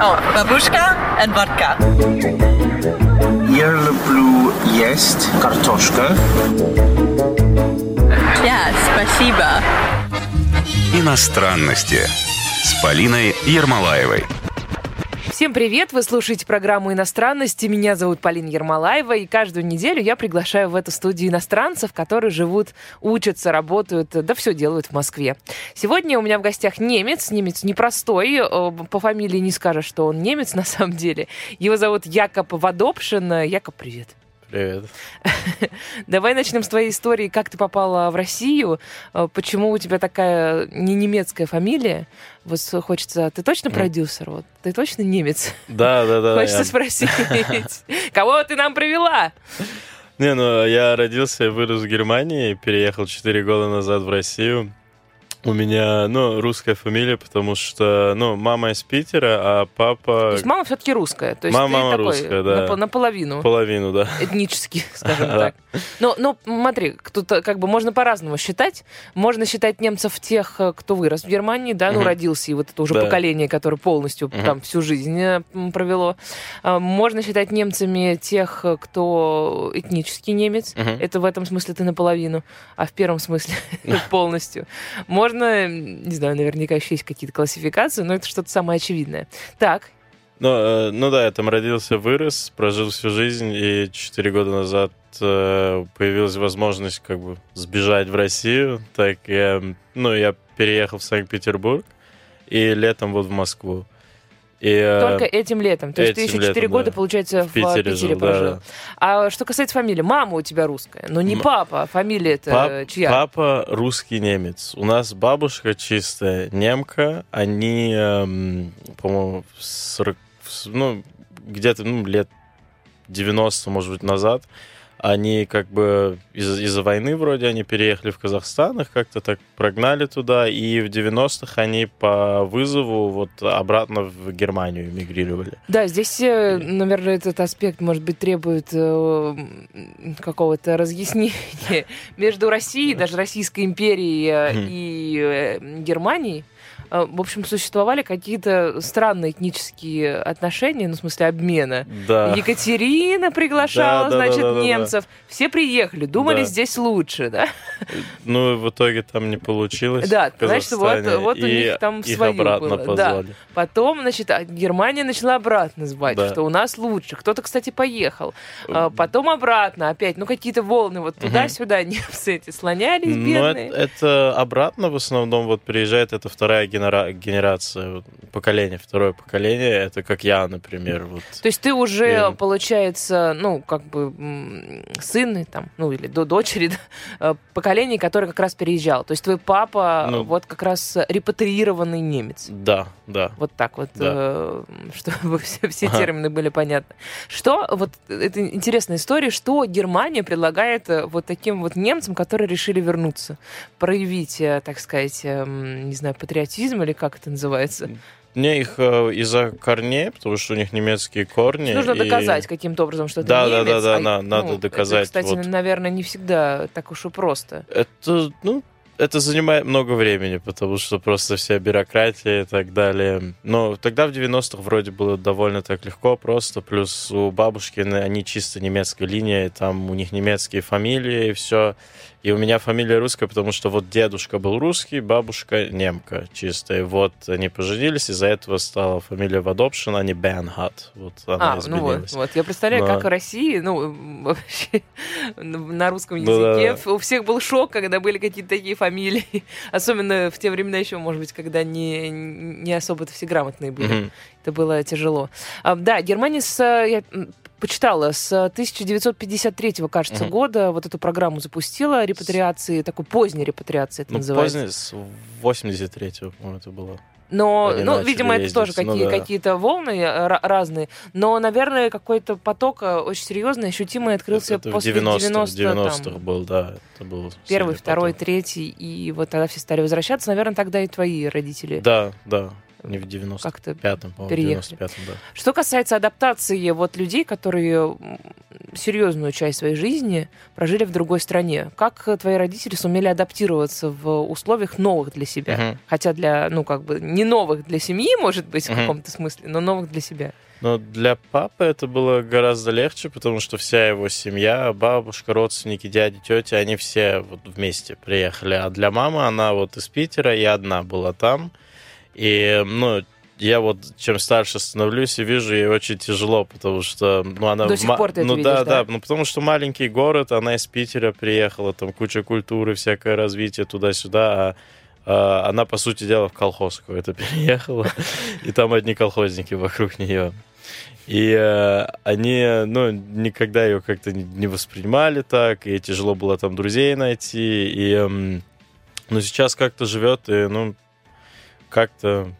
О, бабушка and vodka. Я люблю есть картошка. Ja, спасибо. Иностранности с Полиной Ермолаевой. Всем привет! Вы слушаете программу «Иностранности». Меня зовут Полина Ермолаева, и каждую неделю я приглашаю в эту студию иностранцев, которые живут, учатся, работают, да все делают в Москве. Сегодня у меня в гостях немец, немец непростой, э, по фамилии не скажешь, что он немец на самом деле. Его зовут Якоб Вадопшин. Якоб, привет. Привет. Давай начнем с твоей истории, как ты попала в Россию, э, почему у тебя такая не немецкая фамилия. Вот хочется, ты точно продюсер? Вот, ты точно немец? Да, да, да. Хочется я- спросить, кого ты нам привела? Не, ну я родился и вырос в Германии, переехал 4 года назад в Россию. У меня, ну, русская фамилия, потому что, ну, мама из Питера, а То папа есть мама все-таки русская. То есть Мама- мама такой русская, да. напо- наполовину. половину, да. этнически, скажем так. Но, но смотри, кто-то как бы можно по-разному считать. Можно считать немцев тех, э, кто вырос в Германии, да, ну родился и вот это уже поколение, которое полностью там всю жизнь э, провело. А, Можно считать немцами тех, э, кто этнический немец. Это в этом смысле ты наполовину, а в первом смысле полностью. Можно, м, не знаю, наверняка еще есть какие-то классификации, но это что-то самое очевидное. Так, Ну, э, ну да, я там родился, вырос, прожил всю жизнь, и 4 года назад э, появилась возможность как бы сбежать в Россию. Так я, ну, я переехал в Санкт-Петербург и летом вот в Москву. И, э, только этим летом. То есть ты еще 4 летом, года, да. получается, в В Питере Питере, жил, прожил. да. А что касается фамилии, мама у тебя русская, но не М- папа, а фамилия это Пап- чья? Папа русский немец. У нас бабушка чистая немка. Они, эм, по-моему, в 40 в с- ну, где-то ну, лет 90, может быть, назад. Они как бы из- из-за войны вроде они переехали в Казахстан, их как-то так прогнали туда, и в 90-х они по вызову вот обратно в Германию эмигрировали. Да, здесь, э, наверное, этот аспект, может быть, требует э, какого-то разъяснения между Россией, даже Российской империей э, и Германией. Э, В общем, существовали какие-то странные этнические отношения, ну, в смысле, обмена. Да. Екатерина приглашала, Да, да, да, значит, да, да, да. немцев. Все приехали, думали, Да. здесь лучше, да? Ну, в итоге там не получилось. Да, значит, вот- вот у них там их своё обратно было, да. Потом, значит, а, Германия начала обратно звать, Да. что у нас лучше. Кто-то, кстати, поехал. А, Потом обратно опять, ну, какие-то волны вот туда-сюда немцы эти слонялись, Ну, бедные. это, это обратно в основном вот приезжает это вторая генера- генерация, поколение, второе поколение. Это как я, например. Вот. То есть ты уже, Я- получается, ну, как бы сын, там, ну, или до дочери, э, поколение, которое как раз переезжал. То есть твой папа Ну. вот как раз репатриированный немец. Да, да. Вот так вот, Да. э, чтобы все, все Ага. термины были понятны. Что, вот это интересная история, что Германия предлагает э, вот таким вот немцам, которые решили вернуться, проявить, э, так сказать, эм, не знаю, патриотизм или как это называется. Мне их э, из-за корней, потому что у них немецкие корни. Нужно и- доказать каким-то образом, что Да, да, немец. да, да, а, на- надо ну, доказать, Это, кстати, вот. наверное, не всегда так уж и просто. Это, ну, это занимает много времени, потому что просто вся бюрократия и так далее. Но тогда в 90-х вроде было довольно так легко, просто. Плюс у бабушки они чисто немецкая линия, и там у них немецкие фамилии и все. И у меня фамилия русская, потому что вот дедушка был русский, бабушка немка чистая. Вот они поженились, из-за этого стала фамилия Вадопшин, а не Бенхат. Вот она А, ну изменилась. вот, вот. Я представляю, Да. как в России, ну, вообще, на русском Да, да, языке, у всех был шок, когда были какие-то такие фамилии. Особенно в те времена еще, может быть, когда не, не особо-то все грамотные были. Мгм. Это было тяжело. А, да, Германия с... э, Я почитала, с 1953 кажется, Мгм. года вот эту программу запустила репатриации, такой поздней репатриации это Ну, называется. позднее, с 83-го, по-моему, это было. Но, Они ну, видимо, это ездить, тоже ну какие, да. какие-то волны э, ра- разные. Но, наверное, какой-то поток э, очень серьезный, ощутимый открылся это после в 90-х, 90 в 90-х там, был, да. Это был Первый, второй, поток. третий, и вот тогда все стали возвращаться. Наверное, тогда и твои родители. Да, да. Не в 95-м, Как-то по-моему, в переехали. 95-м, да. Что касается адаптации вот людей, которые серьезную часть своей жизни прожили в другой стране, как твои родители сумели адаптироваться в условиях новых для себя? Мгм. Хотя для, ну, как бы, не новых для семьи, может быть, в Мгм. каком-то смысле, но новых для себя. Но для папы это было гораздо легче, потому что вся его семья, бабушка, родственники, дяди, тети, они все вот вместе приехали. А для мамы она вот из Питера, и одна была там. И, ну, я вот чем старше становлюсь и вижу, ей очень тяжело, потому что, ну, она... До сих ма- пор ты это Ну, видишь, да, да? да, ну, потому что маленький город, она из Питера приехала, там куча культуры, всякое развитие туда-сюда, а а, она, по сути дела, в колхоз какой-то переехала, и там одни колхозники вокруг нее. И э, они, ну, никогда ее как-то не- воспринимали так, и тяжело было там друзей найти, и, эм, ну, сейчас как-то живет, и, ну, как-то,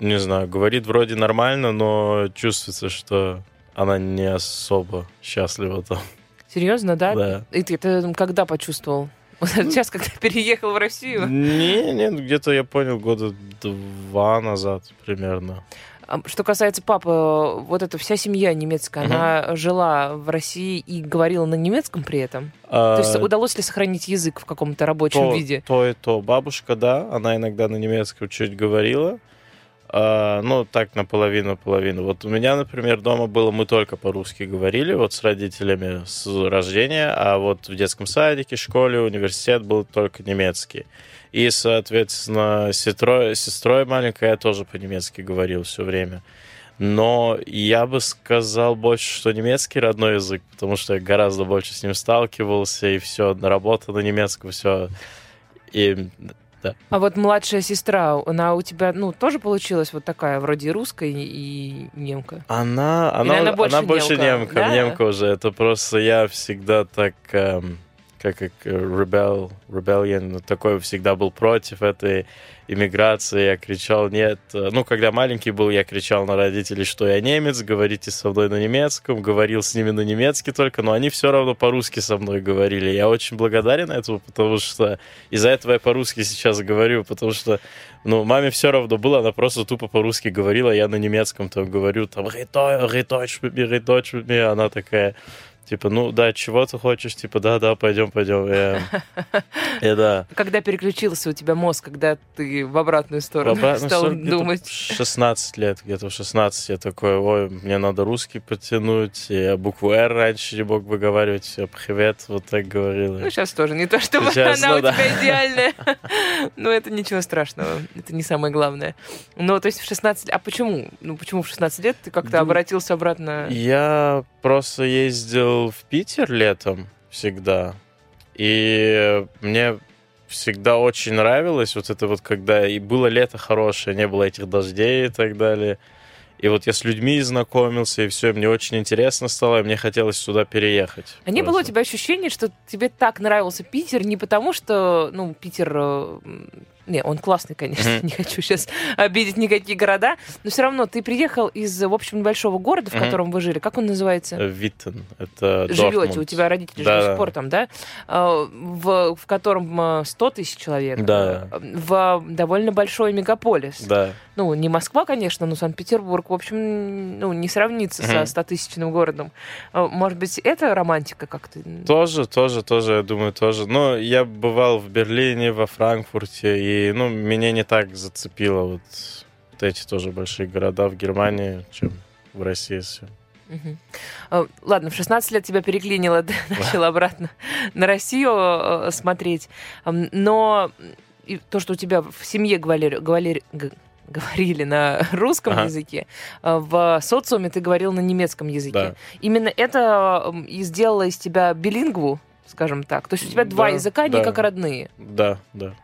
не знаю, говорит вроде нормально, но чувствуется, что она не особо счастлива там. Серьезно, да? Да. И ты это когда почувствовал? Вот Сейчас, когда переехал в Россию? Не, не, ну, где-то я понял года два назад примерно. Что касается папы, вот эта вся семья немецкая, Мгм. она жила в России и говорила на немецком при этом? А, То есть удалось ли сохранить язык в каком-то рабочем то, виде? То и то. Бабушка, да, она иногда на немецком чуть говорила. А, ну, так наполовину-половину. Вот у меня, например, дома было, мы только по-русски говорили, вот с родителями с рождения, а вот в детском садике, школе, университет был только немецкий. И, соответственно, сестрой, сестрой маленькой я тоже по-немецки говорил все время. Но я бы сказал больше, что немецкий родной язык, потому что я гораздо больше с ним сталкивался, и все, работа на немецком, все. И А вот младшая сестра, она у тебя, ну, тоже получилась вот такая, вроде и русская, и немка? Она, она, она она больше больше, немка, немка, да? немка уже. Это просто я всегда так, эм, как, э, rebel, rebellion, такой всегда был против этой иммиграции. Я кричал нет. Ну, когда маленький был, я кричал на родителей, что я немец, говорите со мной на немецком, говорил с ними на немецкий только, но они все равно по-русски со мной говорили. Я очень благодарен этому, потому что из-за этого я по-русски сейчас говорю, потому что ну, маме все равно было, она просто тупо по-русски говорила, я на немецком там говорю, там, «Red Deu- Red Deutsch mit mir, Red Deutsch mit mir», она такая, типа, ну, да, чего ты хочешь, типа, да, да, пойдем, пойдем, и, и да. Когда переключился у тебя мозг, когда ты в обратную сторону В обратную стал сторону думать? в 16 лет, где-то в 16 я такой, ой, мне надо русский подтянуть, я букву «Р» раньше не мог выговаривать, все, привет, вот так говорил. Ну, сейчас тоже. Не то, чтобы Сейчас, она ну у да. тебя идеальная. Но это ничего страшного. Это не самое главное. Ну, то есть в 16... А почему? Ну, почему в 16 лет ты как-то обратился обратно? Я просто ездил в Питер летом всегда, и мне всегда очень нравилось вот это вот, когда и было лето хорошее, не было этих дождей и так далее. И вот я с людьми знакомился, и все, мне очень интересно стало, и мне хотелось сюда переехать. А не было у тебя ощущения, что тебе так нравился Питер не потому, что, ну, Питер... Не, он классный, конечно, Мгм. не хочу сейчас обидеть никакие города, но все равно ты приехал из, в общем, небольшого города, в Мгм. котором вы жили. Как он называется? Э, Виттен, это Живете, Дортмунд. у тебя родители Да, живут да. в спор там, да? А, В, в котором а, 100 тысяч человек. Да. А, В довольно большой мегаполис. Да. Ну, не Москва, конечно, но Санкт-Петербург, в общем, ну, не сравнится со Мгм. 100-тысячным городом. А, Может быть, это романтика как-то? Тоже, тоже, тоже, я думаю, тоже. Но я бывал в Берлине, во Франкфурте, и, ну, меня не так зацепило вот, вот эти тоже большие города в Германии, чем в России все. Мгм. А, Ладно, в 16 лет тебя переклинило, ты начал обратно на Россию э, смотреть. Но и то, что у тебя в семье говорили, говорили, говорили на русском Ага. языке, а в социуме ты говорил на немецком языке. Да. Именно это и сделало из тебя билингву, скажем так. То есть у тебя два Да, языка, да. как родные. Да, да.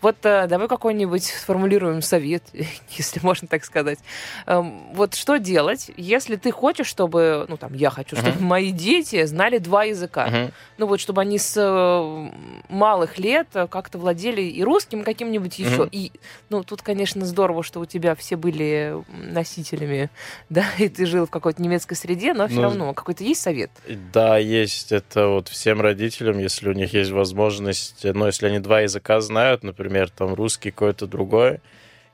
Вот э, давай какой-нибудь сформулируем совет, если можно так сказать. Эм, Вот что делать, если ты хочешь, чтобы, ну там, я хочу, чтобы Мгм. мои дети знали два языка. Мгм. Ну вот, чтобы они с э, малых лет э, как-то владели и русским, и каким-нибудь еще. Мгм. И, ну, тут, конечно, здорово, что у тебя все были носителями, да, и ты жил в какой-то немецкой среде, но все Ну, равно какой-то есть совет? Да, есть это вот всем родителям, если у них есть возможность, ну, если они два языка знают, например, там русский какой-то другой,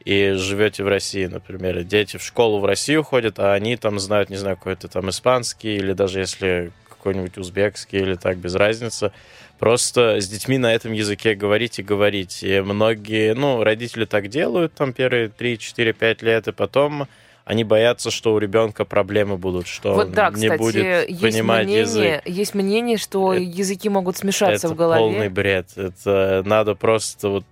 и живете в России, например, дети в школу в Россию ходят, а они там знают, не знаю, какой-то там испанский или даже если какой-нибудь узбекский или так, без разницы. Просто с детьми на этом языке говорить и говорить. И многие, ну, родители так делают там первые 3, 4, 5 лет, и потом они боятся, что у ребенка проблемы будут, что Вот он да, не кстати, будет есть понимать мнение, язык. есть мнение, что Это- языки могут смешаться Это в голове. полный бред. Это надо просто вот...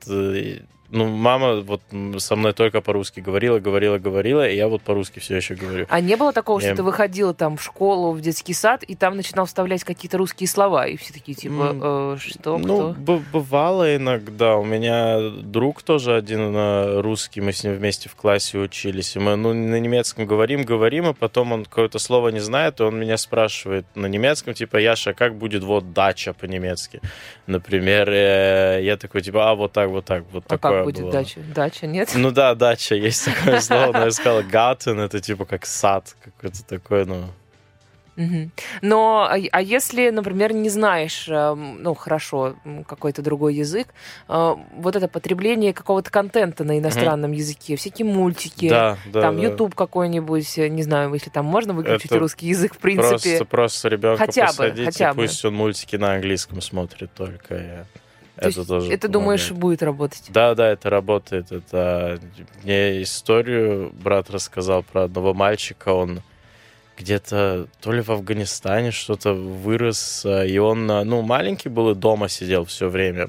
Ну, мама вот со мной только по-русски говорила, говорила, говорила, и я вот по-русски все еще говорю. А не было такого, что Я- ты выходила там в школу, в детский сад, и там начинал вставлять какие-то русские слова, и все такие, типа, э, что, ну, кто? бывало иногда. У меня друг тоже один русский, мы с ним вместе в классе учились. И мы ну, на немецком говорим, говорим, и потом он какое-то слово не знает, и он меня спрашивает на немецком, типа, Яша, как будет вот дача по-немецки? Например, э, я такой, типа, а, вот так, вот так, вот А такое будет было. дача? Дача, нет? Ну да, дача, есть такое слово, но я сказал гатен, это типа как сад какой-то такой, ну... Но, а, а если, например, не знаешь, эм, ну, хорошо, какой-то другой язык, э, вот это потребление какого-то контента на иностранном языке, всякие мультики, Да, да, там да. YouTube какой-нибудь, э, не знаю, если там можно выключить Это русский язык, в принципе. Просто, просто ребенка Хотя бы, посадить, хотя и бы. пусть он мультики на английском смотрит только. и То это тоже это, думаешь, помогает. будет работать? Да, да, это работает. Это мне историю брат рассказал про одного мальчика. Он где-то то ли в Афганистане что-то вырос, э, и он, э, ну, маленький был и дома сидел все время.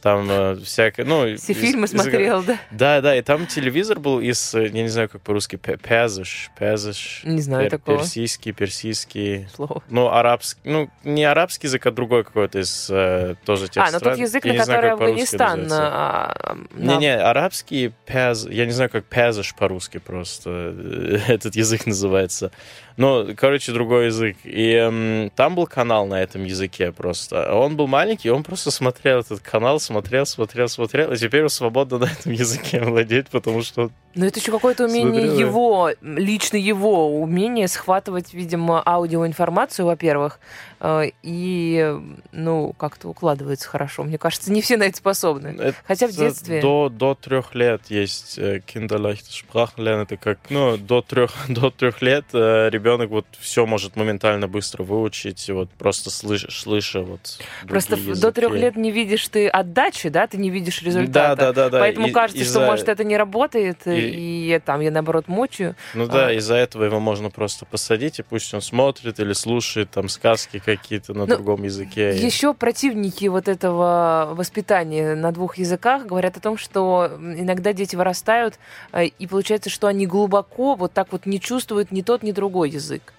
Там э, всякое, ну... Все из- фильмы из- смотрел, да? Да, да, и там телевизор был из, э, я не знаю, как по-русски, пезыш, пезыш. Не знаю пер- такого Персийский, персийский. слова. Ну, арабский, ну, не арабский язык, а другой какой-то из э, тоже тех А, ну стран. тут язык, Я на который Афганистан. называется. а, на- Не-не, арабский пез... Я не знаю, как пезыш по-русски просто этот язык называется. Ну, короче, другой язык. И эм, там был канал на этом языке просто. Он был маленький, он просто смотрел этот канал, смотрел, смотрел, смотрел, и теперь свободно на этом языке владеет, потому что... Но это еще какое-то умение Смотрела. его, лично его умение схватывать, видимо, аудиоинформацию, во-первых, э, и, ну, как-то укладывается хорошо. Мне кажется, не все на это способны. это Хотя в детстве... До, до трех лет есть э, Kinderleicht Sprachenlernen. Это как, ну, до трех, до трех лет э, ребенок вот все может моментально быстро выучить, и вот просто слыша, слыша вот Просто в- до трех языки. лет не видишь ты отдачи, да, ты не видишь результата. Да, да, да, да. Поэтому И- кажется, что, может, это не работает, и- и, там я, наоборот, мучаю. Ну да, а. из-за этого его можно просто посадить, и пусть он смотрит или слушает там сказки какие-то на Ну, другом языке. и- Еще противники вот этого воспитания на двух языках говорят о том, что иногда дети вырастают, э, и получается, что они глубоко вот так вот не чувствуют ни тот, ни другой язык.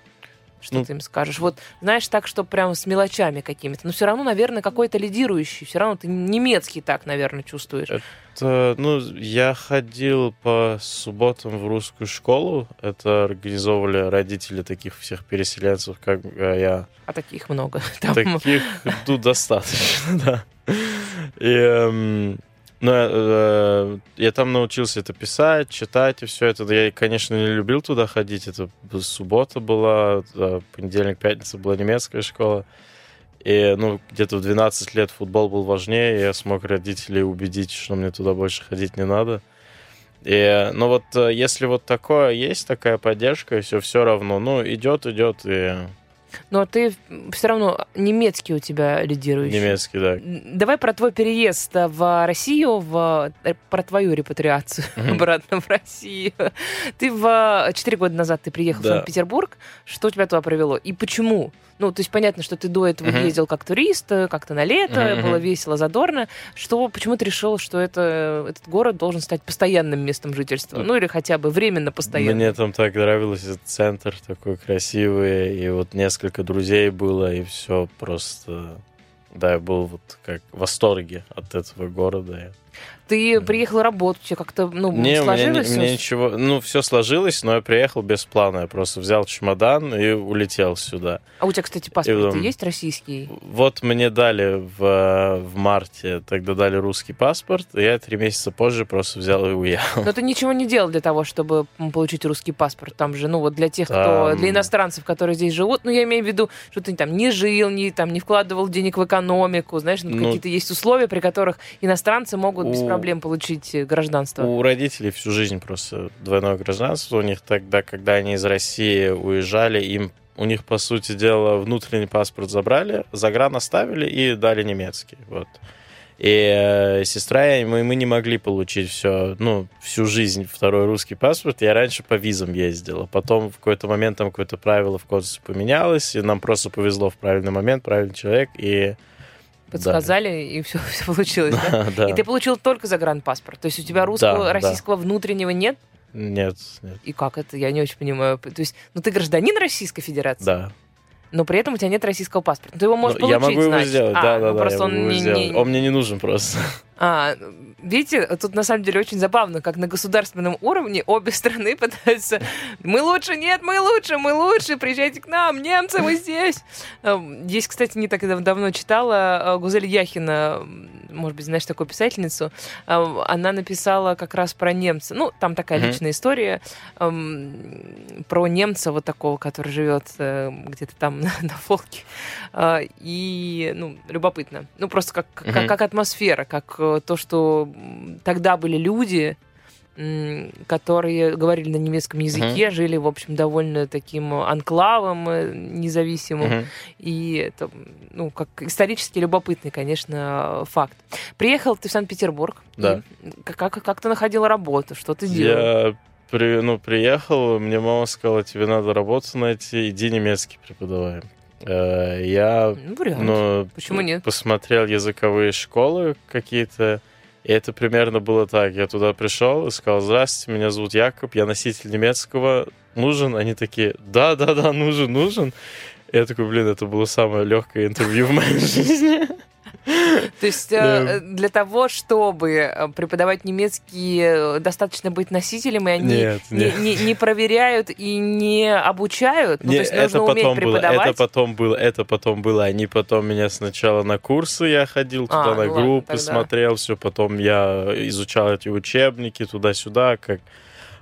Что Ну, ты им скажешь? Вот, знаешь, так, что прям с мелочами какими-то. Но все равно, наверное, какой-то лидирующий. Все равно ты немецкий так, наверное, чувствуешь. Это, ну, я ходил по субботам в русскую школу. Это организовывали родители таких всех переселенцев, как э, я. А таких много. Там Таких тут достаточно, да. И, эм, ну, я там научился это писать, читать и все это. Я, конечно, не любил туда ходить. Это суббота была, понедельник, пятница была немецкая школа. И, ну, где-то в 12 лет футбол был важнее, я смог родителей убедить, что мне туда больше ходить не надо. И, ну вот, э, если вот такое есть, такая поддержка, и все, все равно, ну, идет, идет, и Но ты все равно немецкий у тебя лидирующий. немецкий, да. Давай про твой переезд в Россию, в, э, про твою репатриацию Мгм. обратно в Россию. Ты в 4 года назад ты приехал в Да. Санкт-Петербург. Что тебя туда привело? И почему? Ну, то есть понятно, что ты до этого Мгм. ездил как турист, э, как-то на лето, Мгм, было весело, задорно. Что, почему ты решил, что это, этот город должен стать постоянным местом жительства? Ну, или хотя бы временно постоянным? Мне там так нравилось, этот центр такой красивый, и вот несколько друзей было, и все просто... Да, я был вот как в восторге от этого города. Ты приехал работать, у тебя как-то, ну, Не, сложилось? у меня всё? ничего... Ну, все сложилось, но я приехал без плана. Я просто взял чемодан и улетел сюда. А у тебя, кстати, паспорт потом- есть российский? Вот мне дали в, в марте, тогда дали русский паспорт, и я три месяца позже просто взял и уехал. Но ты ничего не делал для того, чтобы получить русский паспорт. Там же, ну вот для тех, кто, Там- для иностранцев, которые здесь живут, ну я имею в виду, что ты там не жил, не там не вкладывал денег в экономику, знаешь, ну, Ну- какие-то есть условия, при которых иностранцы могут могут без У- проблем получить э, гражданство? У родителей всю жизнь просто двойное гражданство. У них тогда, когда они из России уезжали, им у них, по сути дела, внутренний паспорт забрали, загран оставили и дали немецкий. Вот. И э, сестра и мы, мы не могли получить все, ну, всю жизнь второй русский паспорт. Я раньше по визам ездила. Потом в какой-то момент там какое-то правило в кодексе поменялось, и нам просто повезло в правильный момент, правильный человек, и... Подсказали, и все, получилось, да? Да, да. И ты получил только загранпаспорт. То есть у тебя русского, да. российского внутреннего нет? Нет, нет, И как это? Я не очень понимаю. То есть, ну ты гражданин Российской Федерации, да. но при этом у тебя нет российского паспорта. Ну, Ты его можешь Ну, получить, я могу его значит. сделать, А, да, да, ну, да. Просто я он не, не- Он мне не нужен просто. А, видите, тут на самом деле очень забавно, как на государственном уровне обе страны пытаются «Мы лучше, нет, мы лучше, мы лучше, приезжайте к нам, немцы, мы здесь». Эм, Есть, кстати, не так дав- давно читала э, Гузель Яхина, может быть, знаешь такую писательницу, Эм, она написала как раз про немца. Ну, там такая Мгм. личная история эм, про немца вот такого, который живет э, где-то там на, на Волге. А, И, ну, любопытно. Ну, просто как, как, Мгм. как атмосфера, как э, то, что тогда были люди, которые говорили на немецком языке, жили, в общем, довольно таким анклавом э, независимым. Мгм. И это, ну, как исторически любопытный, конечно, факт. Приехал ты в Санкт-Петербург. Да. Как, как, как ты находил работу? Что ты делал? Я при, ну, приехал, мне мама сказала, тебе надо работу найти, иди немецкий преподавай. Э, Я Ну, ну, Почему нет? посмотрел языковые школы какие-то, и это примерно было так. Я туда пришел и сказал, здравствуйте, меня зовут Якоб, я носитель немецкого, нужен? Они такие, да-да-да, нужен, нужен. И я такой, блин, это было самое легкое интервью в моей жизни. То есть э, для того, чтобы э, преподавать немецкий, э, достаточно быть носителем, и они не, проверяют и не обучают. Ну, то есть нужно уметь преподавать. это потом было, это потом было. Они потом меня сначала на курсы я ходил туда, А, на ну группы смотрел, все. Потом я изучал эти учебники туда-сюда, как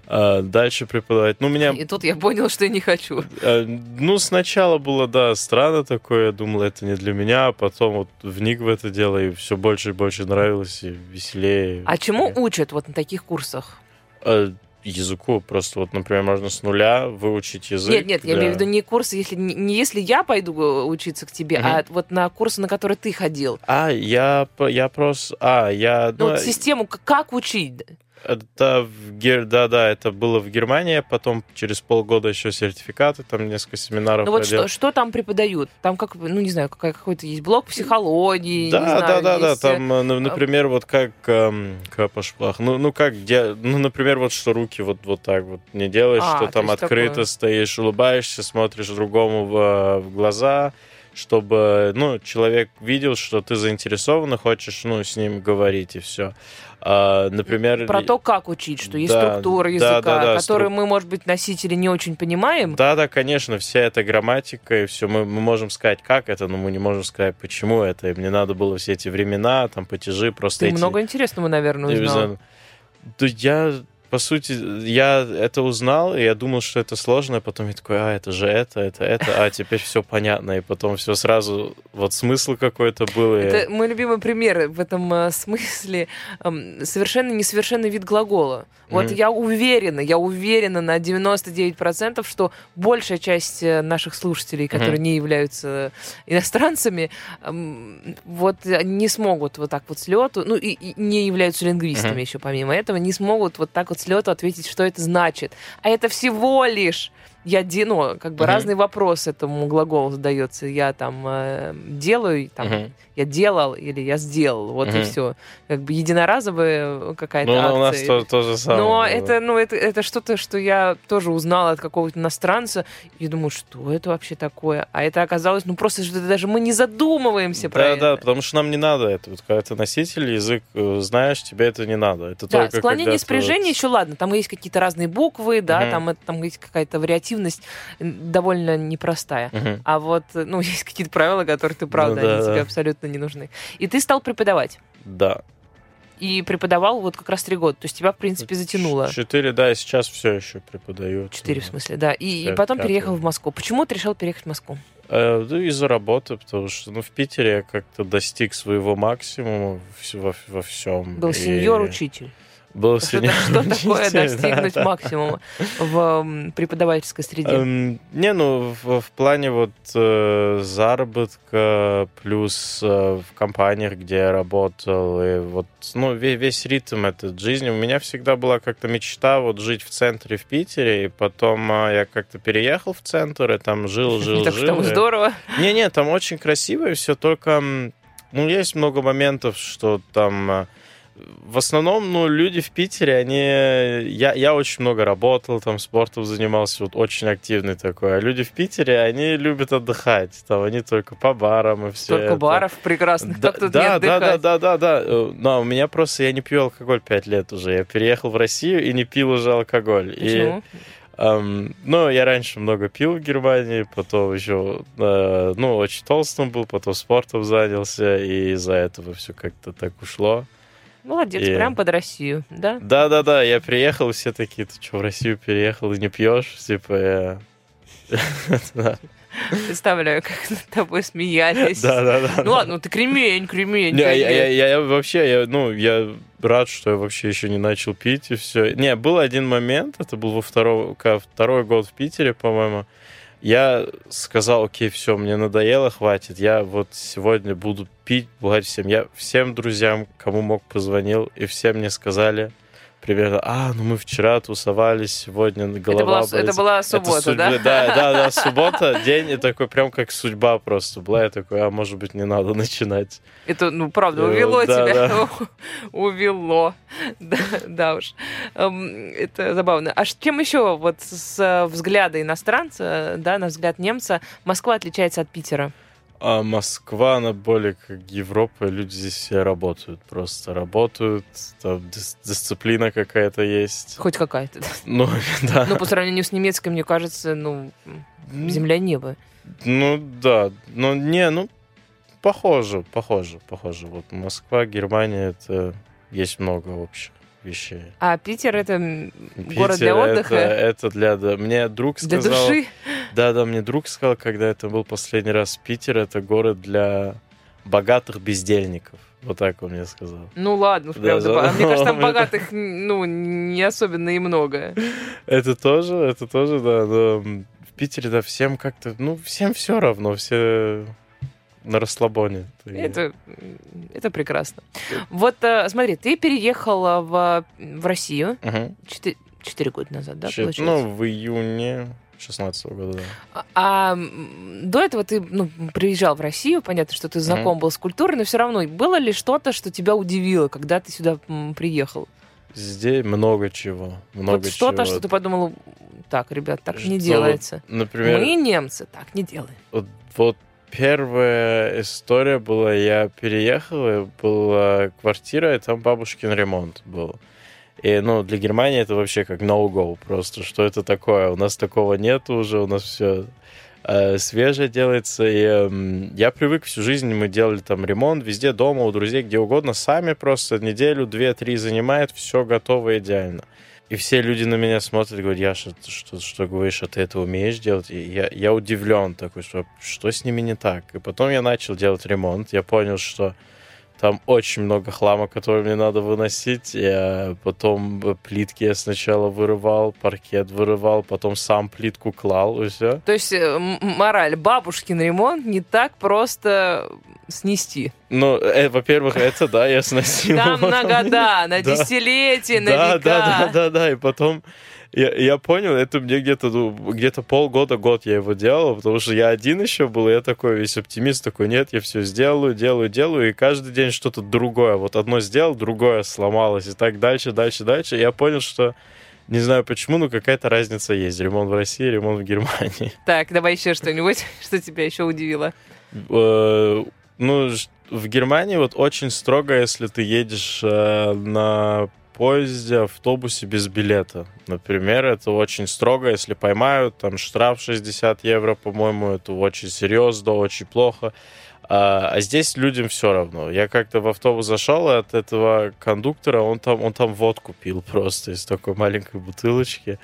дальше преподавать. Ну, меня, И тут я понял, что я не хочу. э, ну, сначала было, да, странно такое. Я думал, это не для меня, а потом вот вник в это дело, и все больше и больше нравилось, и веселее. А чему учат вот на таких курсах? Э, языку просто вот, например, можно с нуля выучить язык. Нет, нет, я для- имею в виду не курсы, если не, не если я пойду э, учиться к тебе, Мгм. а вот на курсы, на которые ты ходил. А, я, я просто... А, я... Ну, ну, вот систему, к- как учить? Это в Гер... Да, да, это было в Германии, потом через полгода еще сертификаты, там несколько семинаров Ну вот что, что там преподают? Там как, ну не знаю, какой-то есть блок психологии, Да, да, знаю, да, да, есть, э, там, э, ну, например, вот как эм, Капошплах, ну, ну как, де- ну, например, вот что руки вот, вот так вот не делаешь, А, что то там открыто такое. стоишь, улыбаешься, смотришь другому в, в глаза, чтобы, ну, человек видел, что ты заинтересован и хочешь, ну, с ним говорить, и все. например... Про то, как учить, что есть Да, структура да, языка, да, да, которую стру- мы, может быть, носители не очень понимаем. Да, да, конечно, вся эта грамматика и все. Мы, мы можем сказать, как это, но мы не можем сказать, почему это. И мне надо было все эти времена, там, платежи, просто Ты эти... много интересного, наверное, узнал. Да я, по сути, я это узнал, и я думал, что это сложно, а потом я такой, а, это же это, это, это, а теперь все понятно, и потом все сразу, вот смысл какой-то был. и- Это мой любимый пример в этом э, смысле. эм, совершенно несовершенный вид глагола. Вот Мгм. я уверена, я уверена на 99%, что большая часть э, наших слушателей, которые Мгм. не являются иностранцами, эм, вот не смогут вот так вот с лету, ну и, и не являются лингвистами Мгм. еще помимо этого, не смогут вот так вот с лету ответить, что это значит. А это всего лишь я ну, как бы Мгм. разный вопрос этому глаголу задается. Я там э, делаю, там, Мгм. я делал или я сделал, вот и Мгм. все. Как бы единоразовая какая-то Ну, у нас акция. то, то же самое. Но было. это, ну, это, это что-то, что я тоже узнала от какого-то иностранца. И думаю, что это вообще такое? А это оказалось, ну, просто что даже мы не задумываемся про Да, это. да, потому что нам не надо это. Вот когда ты носитель, язык э, знаешь, тебе это не надо. Это Да, только склонение спряжения вот- еще ладно, там есть какие-то разные буквы, да, Мгм. там, это- там есть какая-то вариативность м, довольно непростая. Мгм. А вот, ну, есть какие-то правила, которые ты, правда, Ну да, они тебе да. абсолютно не нужны. И ты стал преподавать. Да. И преподавал вот как раз три года. То есть тебя, в принципе, затянуло. Четыре, да, и сейчас все еще преподаю. Четыре, в смысле, да. И, и Пять- потом пятый. переехал в Москву. Почему ты решил переехать в Москву? Э, да из-за работы, потому что ну, в Питере я как-то достиг своего максимума во, во всем. Был И сеньор-учитель. Был Что, сеньор что такое да, достигнуть да. максимума в преподавательской среде? Эм, не, ну, в, в плане вот э, заработка, плюс э, в компаниях, где я работал, и вот, ну, весь, весь ритм этой жизни. У меня всегда была как-то мечта вот жить в центре в Питере, и потом э, я как-то переехал в центр, и там жил, жил, так жил. там и- здорово. Не-не, там очень красиво и все, только, ну, есть много моментов, что там... В основном, ну, люди в Питере, они... Я, я очень много работал, там, спортом занимался, вот очень активный такой. А люди в Питере, они любят отдыхать. Там они только по барам и все. Столько баров прекрасных, Да, как тут да, не да, да, да, да, да. Но у меня просто, я не пью алкоголь пять лет уже. Я переехал в Россию и не пил уже алкоголь. И- Почему? Эм, ну, я раньше много пил в Германии, потом еще, э, ну, очень толстым был, потом спортом занялся, и из-за этого все как-то так ушло. Молодец, И- прям под Россию, да? Да-да-да, я приехал, все такие, ты что, в Россию переехал и не пьешь? Типа, я... Да, Представляю, как над тобой смеялись. Да-да-да. Ну ладно, ну ты кремень, кремень. Не, я, кремень. я- я- я вообще, я, ну, я рад, что я вообще еще не начал пить и все. Не, был один момент, это был во второй, ка- второй год в Питере, по-моему. Я сказал, окей, все, мне надоело, хватит. Я вот сегодня буду пить, благодарить всем. Я всем друзьям, кому мог, позвонил, и все мне сказали примерно, а, ну мы вчера тусовались, сегодня голова была, болит». это была Это суббота, судьба- да? Да, да, да, суббота, день, и такой прям как судьба просто была. Я такой, а может быть, не надо начинать. Это, ну, правда, Э, увело да, тебя. да. Увело. Да, да уж. Эм, Это забавно. А чем еще вот с э, взгляда иностранца, да, на взгляд немца, Москва отличается от Питера? А Москва, она более как Европа, люди здесь все работают, просто работают, там дис- дисциплина какая-то есть. Хоть какая-то. да. Ну, да. Ну, по сравнению с немецкой, мне кажется, ну, земля небо. Ну, да. Ну, не, ну, похоже, похоже, похоже. Вот Москва, Германия, это есть много общих вещей. А Питер это м, город для Питер отдыха, Это, это для... да, Мне друг для сказал... души. Да, да, мне друг сказал, когда это был последний раз Питер, это город для богатых бездельников. Вот так он мне сказал. Ну ладно, Да, правда. да. Мне кажется, там богатых, ну, не особенно и много. Это тоже, это тоже, да. но, в Питере, да, всем как-то, ну, всем все равно, все на расслабоне. Это, это прекрасно. Вот э, смотри, ты переехала в, в Россию четыре, четыре года назад, да, Чё- получается? Ну, в июне 16 года, да. А, а, до этого ты ну, приезжал в Россию, понятно, что ты знаком был с культурой, но все равно было ли что-то, что тебя удивило, когда ты сюда приехал? Здесь много чего, много вот что-то, что ты подумал, так, ребят, так не Что, делается. Например, Мы, немцы, так не делаем. Вот, вот первая история была, я переехал, и была квартира, и там бабушкин ремонт был. И, ну, для Германии это вообще как no-go просто. Что это такое? У нас такого нет уже, у нас все свежее делается. И эм, я привык всю жизнь, мы делали там ремонт везде, дома, у друзей, где угодно, сами просто неделю, две-три занимает, все готово идеально. И все люди на меня смотрят и говорят, Яша, ты что, что говоришь, а ты это умеешь делать? И я, я удивлен такой, что, что с ними не так. И потом я начал делать ремонт, я понял, что там очень много хлама, который мне надо выносить. Я потом э, плитки я сначала вырывал, паркет вырывал, потом сам плитку клал, и все. То есть, э, мораль, бабушкин ремонт не так просто снести. Ну, э, во-первых, это да, я сносил. Там на года, на Да. десятилетия, на да, века. да, да, да, да, и потом я, я понял, это мне где-то ну, где-то полгода, год я его делал, потому что я один еще был, и я такой весь оптимист, такой, нет, я все сделаю, делаю, делаю, и каждый день что-то другое. Вот одно сделал, другое сломалось, и так дальше, дальше, дальше. И я понял, что не знаю почему, но какая-то разница есть. Ремонт в России, ремонт в Германии. Так, давай еще что-нибудь, что тебя еще удивило. Э, Ну, в Германии вот очень строго, если ты едешь э, на поезде, автобусе без билета. Например, это очень строго, если поймают, там штраф 60 евро, по-моему, это очень серьезно, очень плохо. А, а здесь людям все равно. Я как-то в автобус зашел, и от этого кондуктора он там, он там водку пил просто из такой маленькой бутылочки.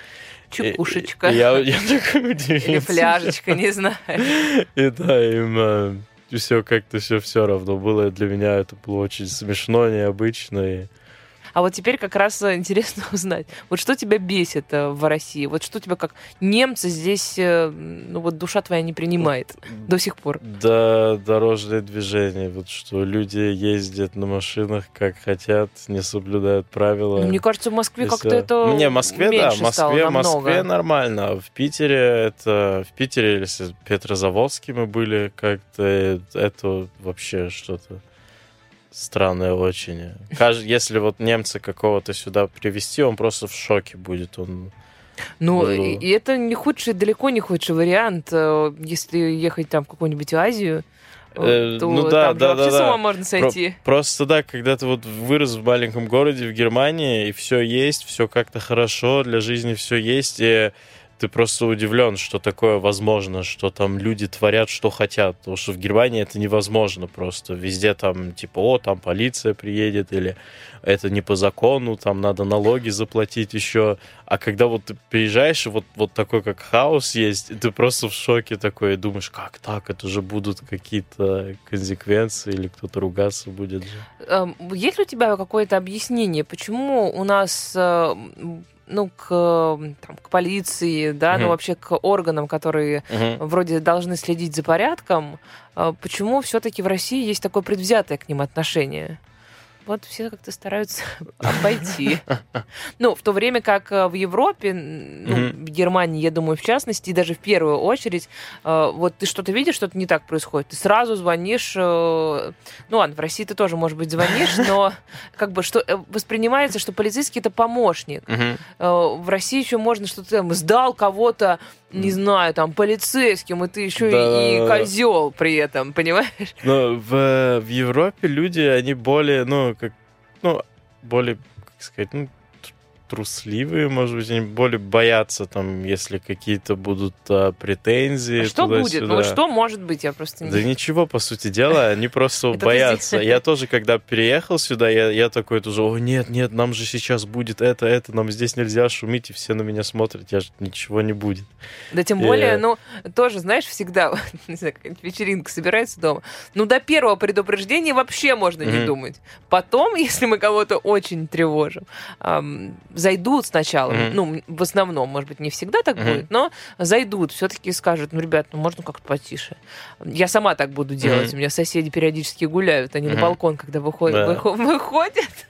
Чекушечка. И, и я, я такой удивился. Или фляжечка, не знаю. И да, им э, все как-то все все равно было. Для меня это было очень смешно, необычно. И... А вот теперь как раз э, интересно узнать, вот что тебя бесит э, в России? Вот что тебя как немцы здесь, э, ну вот душа твоя не принимает до сих пор? Да, дорожное движение. Вот что люди ездят на машинах как хотят, не соблюдают правила. Ну, мне кажется, в Москве как-то это Не, в Москве, да, в Москве, в. Москве нормально. А В Питере это... В Питере, если Петрозаводске мы были, как-то это вообще что-то странное очень. Если вот немца какого-то сюда привезти, он просто в шоке будет. Он Ну, Ну. и, это не худший, далеко не худший вариант, э, если ехать там в какую-нибудь Азию, э, то ну да, там да, вообще да, с ума да. можно сойти. Просто да, когда ты вот вырос в маленьком городе в Германии, и все есть, все как-то хорошо, для жизни все есть, и ты просто удивлен, что такое возможно, что там люди творят, что хотят. Потому что в Германии это невозможно просто. Везде там типа, о, там полиция приедет, или это не по закону, там надо налоги заплатить еще. А когда вот ты приезжаешь, и вот, вот такой как хаос есть, ты просто в шоке такой, и думаешь, как так, это же будут какие-то консеквенции, или кто-то ругаться будет. Эм, Есть ли у тебя какое-то объяснение, почему у нас э, ну, к, там, к полиции, да, ну, Мгм. вообще к органам, которые вроде должны следить за порядком, э, почему все-таки в России есть такое предвзятое к ним отношение? Вот все как-то стараются обойти. Ну, в то время как э, в Европе, ну, в Германии, я думаю, в частности, и даже в первую очередь, э, вот ты что-то видишь, что-то не так происходит, ты сразу звонишь, э, ну ладно, в России ты тоже, может быть, звонишь, но как бы что воспринимается, что полицейский это помощник. В России еще можно что-то сдал кого-то, не знаю, там полицейским, и ты еще и Да-да-да. козел при этом, понимаешь? Но в, в Европе люди, они более, ну, как, ну, более, как сказать, ну, трусливые, может быть, они более боятся, там, если какие-то будут а, претензии. А что будет? Ну что может быть? Я просто Да не... ничего, по сути дела, они просто боятся. Я тоже, когда переехал сюда, я, я такой тоже, о, нет, нет, нам же сейчас будет это, это, нам здесь нельзя шуметь, и все на меня смотрят, я же ничего не будет. Да тем более, ну, тоже, знаешь, всегда, не знаю, вечеринка собирается дома, ну, до первого предупреждения вообще можно не думать. Потом, если мы кого-то очень тревожим, зайдут сначала, Мгм. ну, в основном, может быть, не всегда так Мгм. будет, но зайдут, все-таки скажут, ну, ребят, ну, можно как-то потише. Я сама так буду делать, Мгм. у меня соседи периодически гуляют, они на Мгм. балкон, когда выходят, Да. выхо- выходят,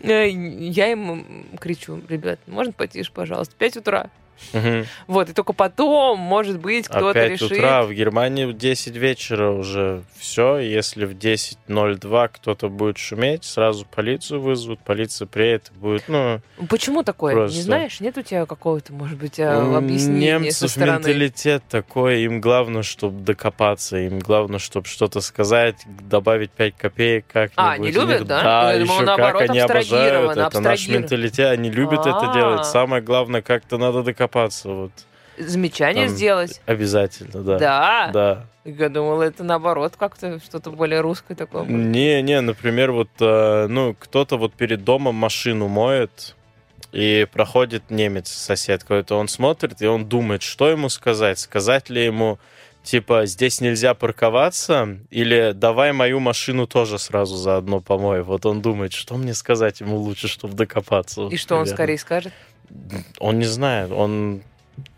э, я им кричу, ребят, можно потише, пожалуйста, 5 утра. Вот, и только потом, может быть, кто-то решит. утра, в Германии в 10 вечера уже все. Если в 10.02 кто-то будет шуметь, сразу полицию вызовут, полиция приедет, будет, ну... Почему такое? Просто. Не знаешь? Нет у тебя какого-то, может быть, э, объяснения со немцев стороны? менталитет такой, им главное, чтобы докопаться, им главное, чтобы что-то сказать, добавить 5 копеек как-нибудь. А, У любят, да? Да, Я думала, еще наоборот, как они обожают это. Наш менталитет, они любят это А. делать. Самое главное, как-то надо докопаться. Вот. Замечание Там сделать? Обязательно, да. Да. Да. Я думала, это наоборот как-то что-то более русское такое. Не, не, например, вот, э, ну, кто-то вот перед домом машину моет, и проходит немец, сосед какой-то, он смотрит, и он думает, что ему сказать. Сказать ли ему, типа, здесь нельзя парковаться, или давай мою машину тоже сразу заодно помой. Вот он думает, что мне сказать ему лучше, чтобы докопаться. вот И что он примерно. скорее скажет? Он не знает, он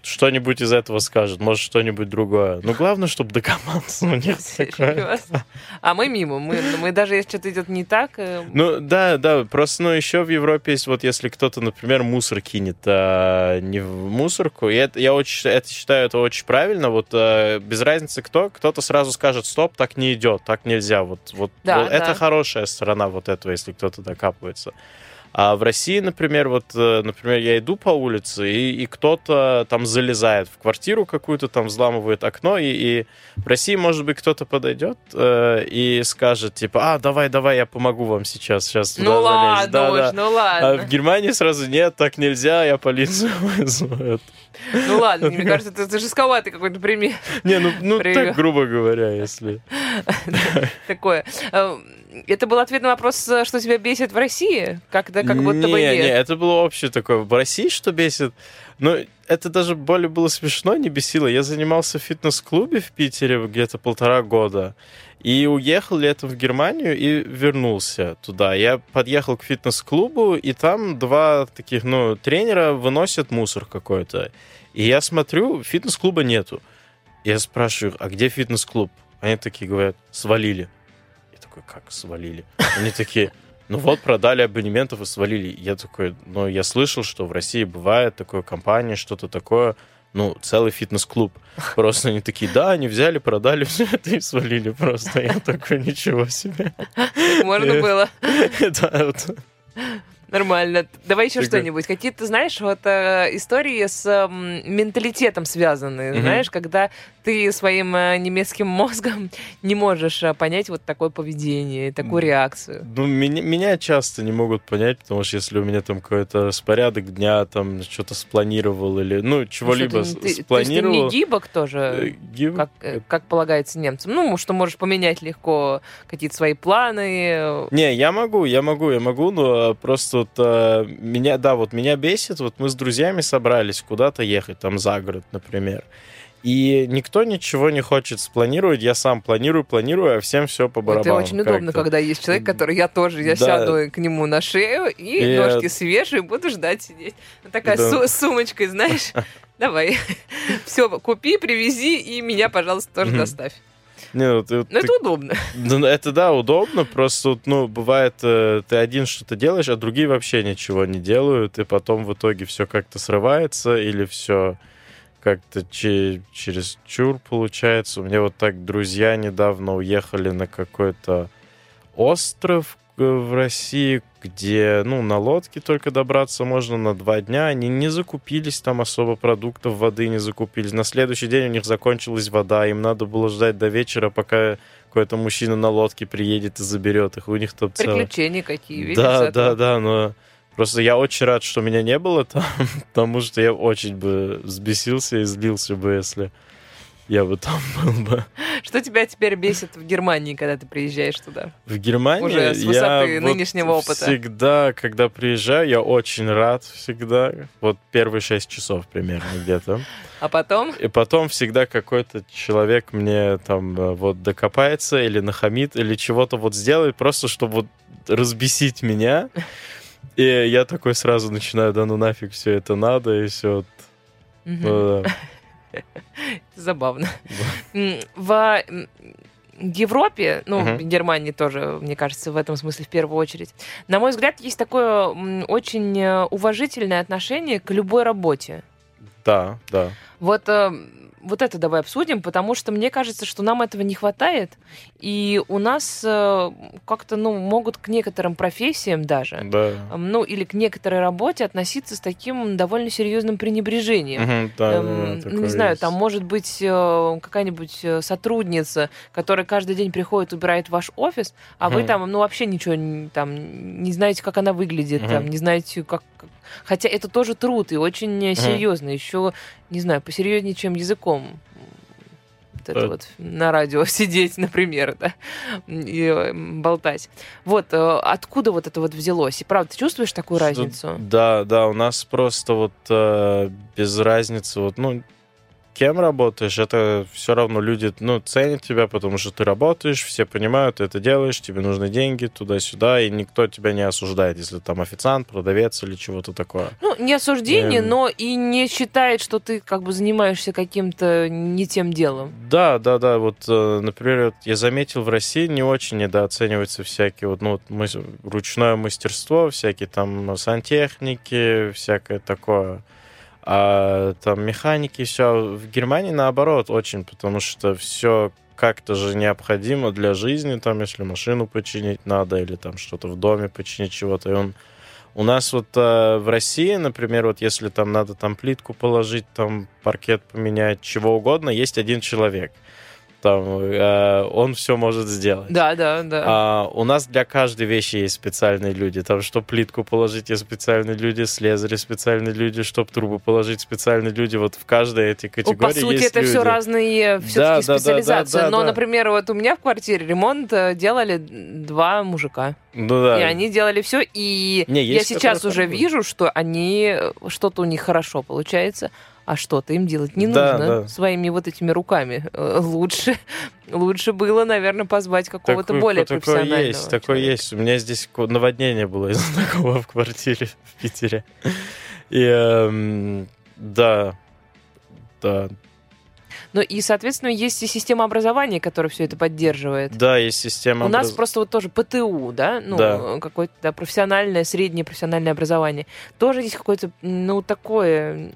что-нибудь из этого скажет, может, что-нибудь другое. Но главное, чтобы докопаться. У них такое. Серьезно? А мы мимо. Мы, мы даже если что-то идет не так, э, Ну да, да, просто ну еще в Европе есть вот если кто-то, например, мусор кинет а, не в мусорку, и это, я очень это считаю это очень правильно, вот а, без разницы кто, кто-то сразу скажет стоп, так не идет, так нельзя, вот вот, Да, вот это да. хорошая сторона вот этого, если кто-то докапывается. А в России, например, вот, э, например, я иду по улице, и, и кто-то там залезает в квартиру какую-то, там взламывает окно, и, и в России, может быть, кто-то подойдет э, и скажет, типа, а, давай, давай, я помогу вам сейчас, сейчас Ну ладно залезть». Да, уж, да. ну А ладно. в Германии сразу нет, так нельзя, я полицию вызову. Ну ладно, мне кажется, это, жестковатый какой-то пример Не, ну, ну так грубо говоря, если... такое. Это был ответ на вопрос, э, что тебя бесит в России? Как, да, как будто не, бы не, нет. это было общее такое. В России что бесит? Ну, это даже более было смешно, не бесило. Я занимался в фитнес-клубе в Питере где-то полтора года. И уехал летом в Германию и вернулся туда. Я подъехал к фитнес-клубу, и там два таких, ну, тренера выносят мусор какой-то. И я смотрю, фитнес-клуба нету. Я спрашиваю, а где фитнес-клуб? Они такие говорят, свалили. Я такой, как свалили? Они такие, ну вот, продали абонементов и свалили. Я такой, ну, я слышал, что в России бывает такое компания, что-то такое, ну, целый фитнес-клуб. Просто они такие, да, они взяли, продали все это и свалили просто. Я такой, ничего себе. Можно э, было. Да, вот. Нормально. Давай еще что-нибудь. Какие-то, знаешь, вот э, истории с м, менталитетом связанные, Мгм. знаешь, когда ты своим э, немецким мозгом не можешь э, понять вот такое поведение, такую реакцию. Ну, меня, меня часто не могут понять, потому что если у меня там какой-то распорядок дня, там что-то спланировал или, ну, чего-либо Ну, ты, с- не- ты- то есть ты спланировал. не гибок э, тоже, гиб- как, э, как полагается немцам. Ну, что можешь поменять легко какие-то свои планы. э, Не, я могу, я могу, я могу, но э, просто вот э, меня, да, вот меня бесит, вот мы с друзьями собрались куда-то ехать, там за город, например, и никто ничего не хочет спланировать, я сам планирую, планирую, а всем все по барабану. Это очень удобно, когда есть человек, который я тоже, я Да. сяду к нему на шею и, И, ножки свежие, буду ждать сидеть. Такая Да. су- сумочкой, знаешь. Давай, все, купи, привези и меня, пожалуйста, тоже доставь. Не, ну, ты- Ну, ты- это удобно. Это да, удобно, просто, ну, бывает, э, ты один что-то делаешь, а другие вообще ничего не делают, и потом в итоге все как-то срывается, или все как-то че- через чур получается. У меня вот так друзья недавно уехали на какой-то остров э, в России, где, ну, на лодке только добраться можно на два дня. Они не закупились там особо продуктов, воды не закупились. На следующий день у них закончилась вода, им надо было ждать до вечера, пока какой-то мужчина на лодке приедет и заберет их. У них там. Приключения какие, видишь? Да, да, да, но просто я очень рад, что меня не было там, потому что я очень бы взбесился и злился бы, если я бы там был бы. Что тебя теперь бесит в Германии, когда ты приезжаешь туда? В Германии Уже с я высоты вот нынешнего опыта. всегда, когда приезжаю, я очень рад всегда. Вот первые шесть часов примерно где-то. А потом? И потом всегда какой-то человек мне там э, вот докопается или нахамит, или чего-то вот сделает, просто чтобы вот разбесить меня. И я такой сразу начинаю, да ну нафиг все это надо, и все. Мгм. Забавно. В Европе, ну, в Германии тоже, мне кажется, в этом смысле в первую очередь, на мой взгляд, есть такое очень э, уважительное отношение к любой работе. Да, да. Вот, э, вот это давай обсудим, потому что мне кажется, что нам этого не хватает, и у нас э, как-то, ну, могут к некоторым профессиям даже, Да. м, ну, или к некоторой работе относиться с таким довольно серьезным пренебрежением. Мгм, да, Эм, да, ну, не знаю, есть. там может быть э, какая-нибудь э, сотрудница, которая каждый день приходит, убирает ваш офис, а вы Мгм. там, ну, вообще ничего не- там не знаете, как она выглядит, Мгм. там, не знаете, как... Хотя это тоже труд и очень э, серьезно, еще, не знаю, посерьезнее, чем языком. Вот это Э. вот на радио сидеть, например, да, и болтать. Вот, э, откуда вот это вот взялось? И правда, ты чувствуешь такую разницу? Да, да, у нас просто вот э, без разницы, вот, ну, кем работаешь, это все равно люди, ну, ценят тебя, потому что ты работаешь, все понимают, ты это делаешь, тебе нужны деньги туда-сюда, и никто тебя не осуждает, если там официант, продавец или чего-то такое. Ну, не осуждение, Эм. но и не считает, что ты как бы занимаешься каким-то не тем делом. Да, да, да, вот, э, например, вот я заметил, в России не очень недооцениваются всякие вот, ну, вот мыс- ручное мастерство, всякие там сантехники, всякое такое. А там механики, все. В Германии наоборот очень, потому что все как-то же необходимо для жизни, там, если машину починить надо, или там что-то в доме починить чего-то, и он У нас вот э, в России, например, вот если там надо там плитку положить, там паркет поменять, чего угодно, есть один человек. Там э, он все может сделать. Да, да, да. А, у нас для каждой вещи есть специальные люди. Там, чтобы плитку положить, есть специальные люди, слезари специальные люди, чтобы трубу положить, специальные люди. Вот в каждой этой категории по сути, есть это люди. все разные Да, все-таки да, да, да, специализации. да, Но, да. например, вот у меня в квартире ремонт э, делали два мужика. Ну да. И они делали все. И Не, я сейчас уже вижу, что они э, что-то у них хорошо получается, а что-то им делать не Да, нужно да. своими вот этими руками. Э, Лучше, лучше было, наверное, позвать какого-то Такое- более такое профессионального. есть, такое человека. есть. У меня здесь наводнение было из знакомого в квартире в Питере. И эм, да, да, Ну и, соответственно, есть и система образования, которая все это поддерживает. да, есть система. У нас образ- просто вот тоже ПТУ, да, ну, Да. какое-то да, профессиональное, среднее профессиональное образование. Тоже есть какое-то, ну, такое...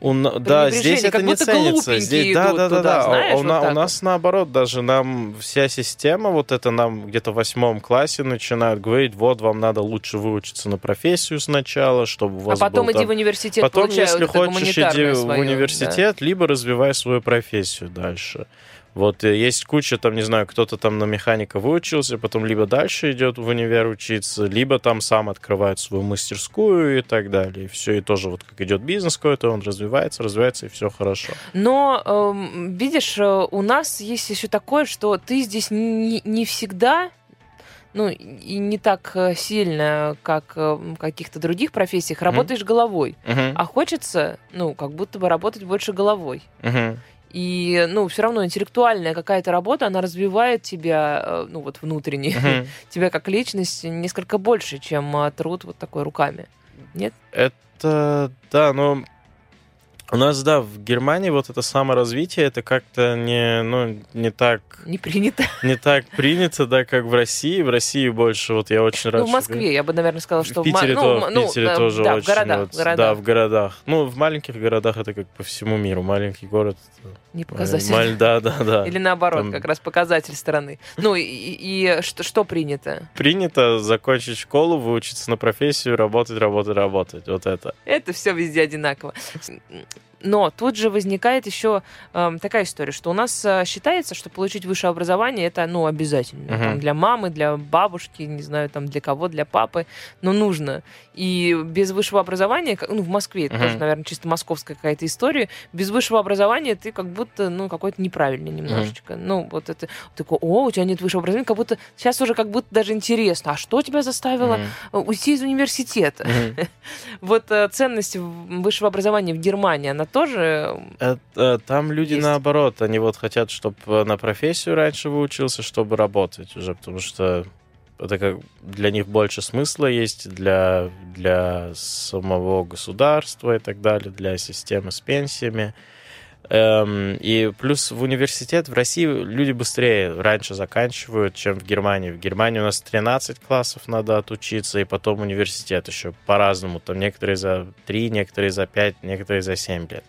У да, здесь это не ценится. Здесь, да, да, да, туда, да. А знаешь, у, вот на- у нас наоборот, даже нам вся система, вот это нам где-то в восьмом классе начинают говорить, вот вам надо лучше выучиться на профессию сначала, чтобы у А вас потом был иди там- в университет, Потом, получай если вот хочешь, иди гуманитарное в университет, либо развивай свою профессию дальше. Вот э, есть куча, там, не знаю, кто-то там на механика выучился, потом либо дальше идет в универ учиться, либо там сам открывает свою мастерскую и так далее. И все, и тоже вот как идет бизнес какой-то, он развивается, развивается, и все хорошо. Но, эм, видишь, э, у нас есть еще такое, что ты здесь не, не всегда ну, и не так э, сильно, как э, в каких-то других профессиях, работаешь головой. Мгм. А хочется, ну, как будто бы работать больше головой. Мгм. И, ну, все равно интеллектуальная какая-то работа, она развивает тебя, э, ну, вот внутренне, Мгм. тебя как личность несколько больше, чем а, труд вот такой руками. Нет? Это, да, но у нас, да, в Германии вот это саморазвитие, это как-то не, ну, не так, Не принято. не так принято, да, как в России. В России больше, вот я очень рад, Ну, в что- Москве, я бы, наверное, сказала, что в Питере, Мо- то- ну, в ну, Питере э, тоже да, очень. в городах, вот, в городах. Да, в городах. Ну, в маленьких городах это как по всему миру. Маленький город. это, Не показатель. маль- Да, да, да. Или наоборот, Там- как раз показатель страны. Ну и, и- и что, что принято? Принято закончить школу, выучиться на профессию, работать, работать, работать. Вот это. Это все везде одинаково. Но тут же возникает еще эм, такая история, что у нас э, считается, что получить высшее образование это ну обязательно Мгм. Там для мамы, для бабушки, не знаю, там для кого, для папы, но нужно. И без высшего образования, ну в Москве это Мгм. тоже, наверное, чисто московская какая-то история, без высшего образования ты как будто ну какой-то неправильный немножечко. Ну вот это такой, о, у тебя нет высшего образования, как будто сейчас уже как будто даже интересно, а что тебя заставило э, уйти из университета? Мгм. Вот э, ценность высшего образования в Германии, она тоже... Это, э, там люди Есть. наоборот, они вот хотят, чтобы на профессию раньше выучился, чтобы работать уже, потому что это как для них больше смысла есть для, для самого государства и так далее, для системы с пенсиями. Эм, и плюс в университет в России люди быстрее раньше заканчивают, чем в Германии. В Германии у нас 13 классов надо отучиться, и потом университет еще по-разному. Там некоторые за 3, некоторые за 5, некоторые за 7 лет.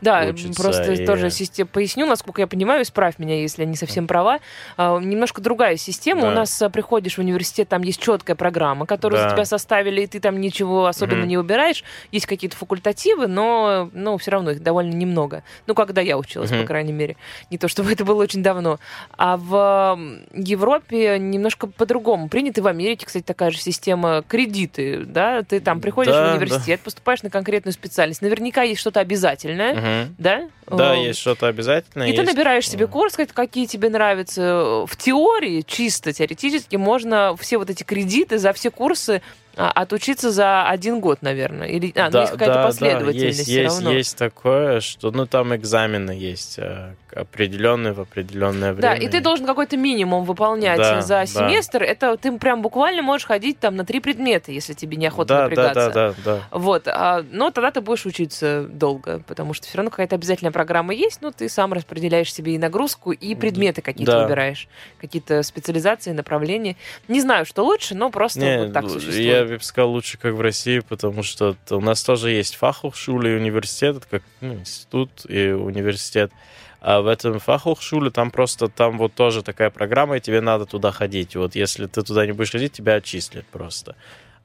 Да, Учится просто и- тоже система... Поясню, насколько я понимаю, исправь меня, если я не совсем права. А, Немножко другая система. Да. У нас а, приходишь в университет, там есть четкая программа, которую Да. за тебя составили, и ты там ничего особенно Мгм. не убираешь. Есть какие-то факультативы, но, но все равно их довольно немного. Ну, когда я училась, по Мгм. крайней мере. Не то, чтобы это было очень давно. А в Европе немножко по-другому. Принято в Америке, кстати, такая же система кредиты, да? Ты там приходишь Да, в университет, поступаешь на конкретную специальность. Наверняка есть что-то обязательное, Мгм. да? Да, Э, есть что-то обязательное. И ты есть- набираешь себе да. курс, как- какие тебе нравятся. В теории, чисто теоретически, можно все вот эти кредиты за все курсы а, отучиться за один год, наверное. Или, а, ну, есть какая-то последовательность есть, все есть, равно. есть такое, что ну там экзамены есть определенные в определенное Да, время. и ты должен какой-то минимум выполнять Да, за да. семестр. Это ты прям буквально можешь ходить там на три предмета, если тебе неохота да, да, напрягаться. да, да, да. Вот, а, но тогда ты будешь учиться долго, потому что все равно какая-то обязательная программа есть, но ты сам распределяешь себе и нагрузку, и предметы какие-то Да. выбираешь, какие-то специализации, направления. Не знаю, что лучше, но просто Не, вот так л- существует. я бы сказал лучше, как в России, потому что у нас тоже есть фаховшуле и университет, как ну, институт и университет. А в этом фаховшуле там просто, там вот тоже такая программа, и тебе надо туда ходить. Вот если ты туда не будешь ходить, тебя отчислят просто.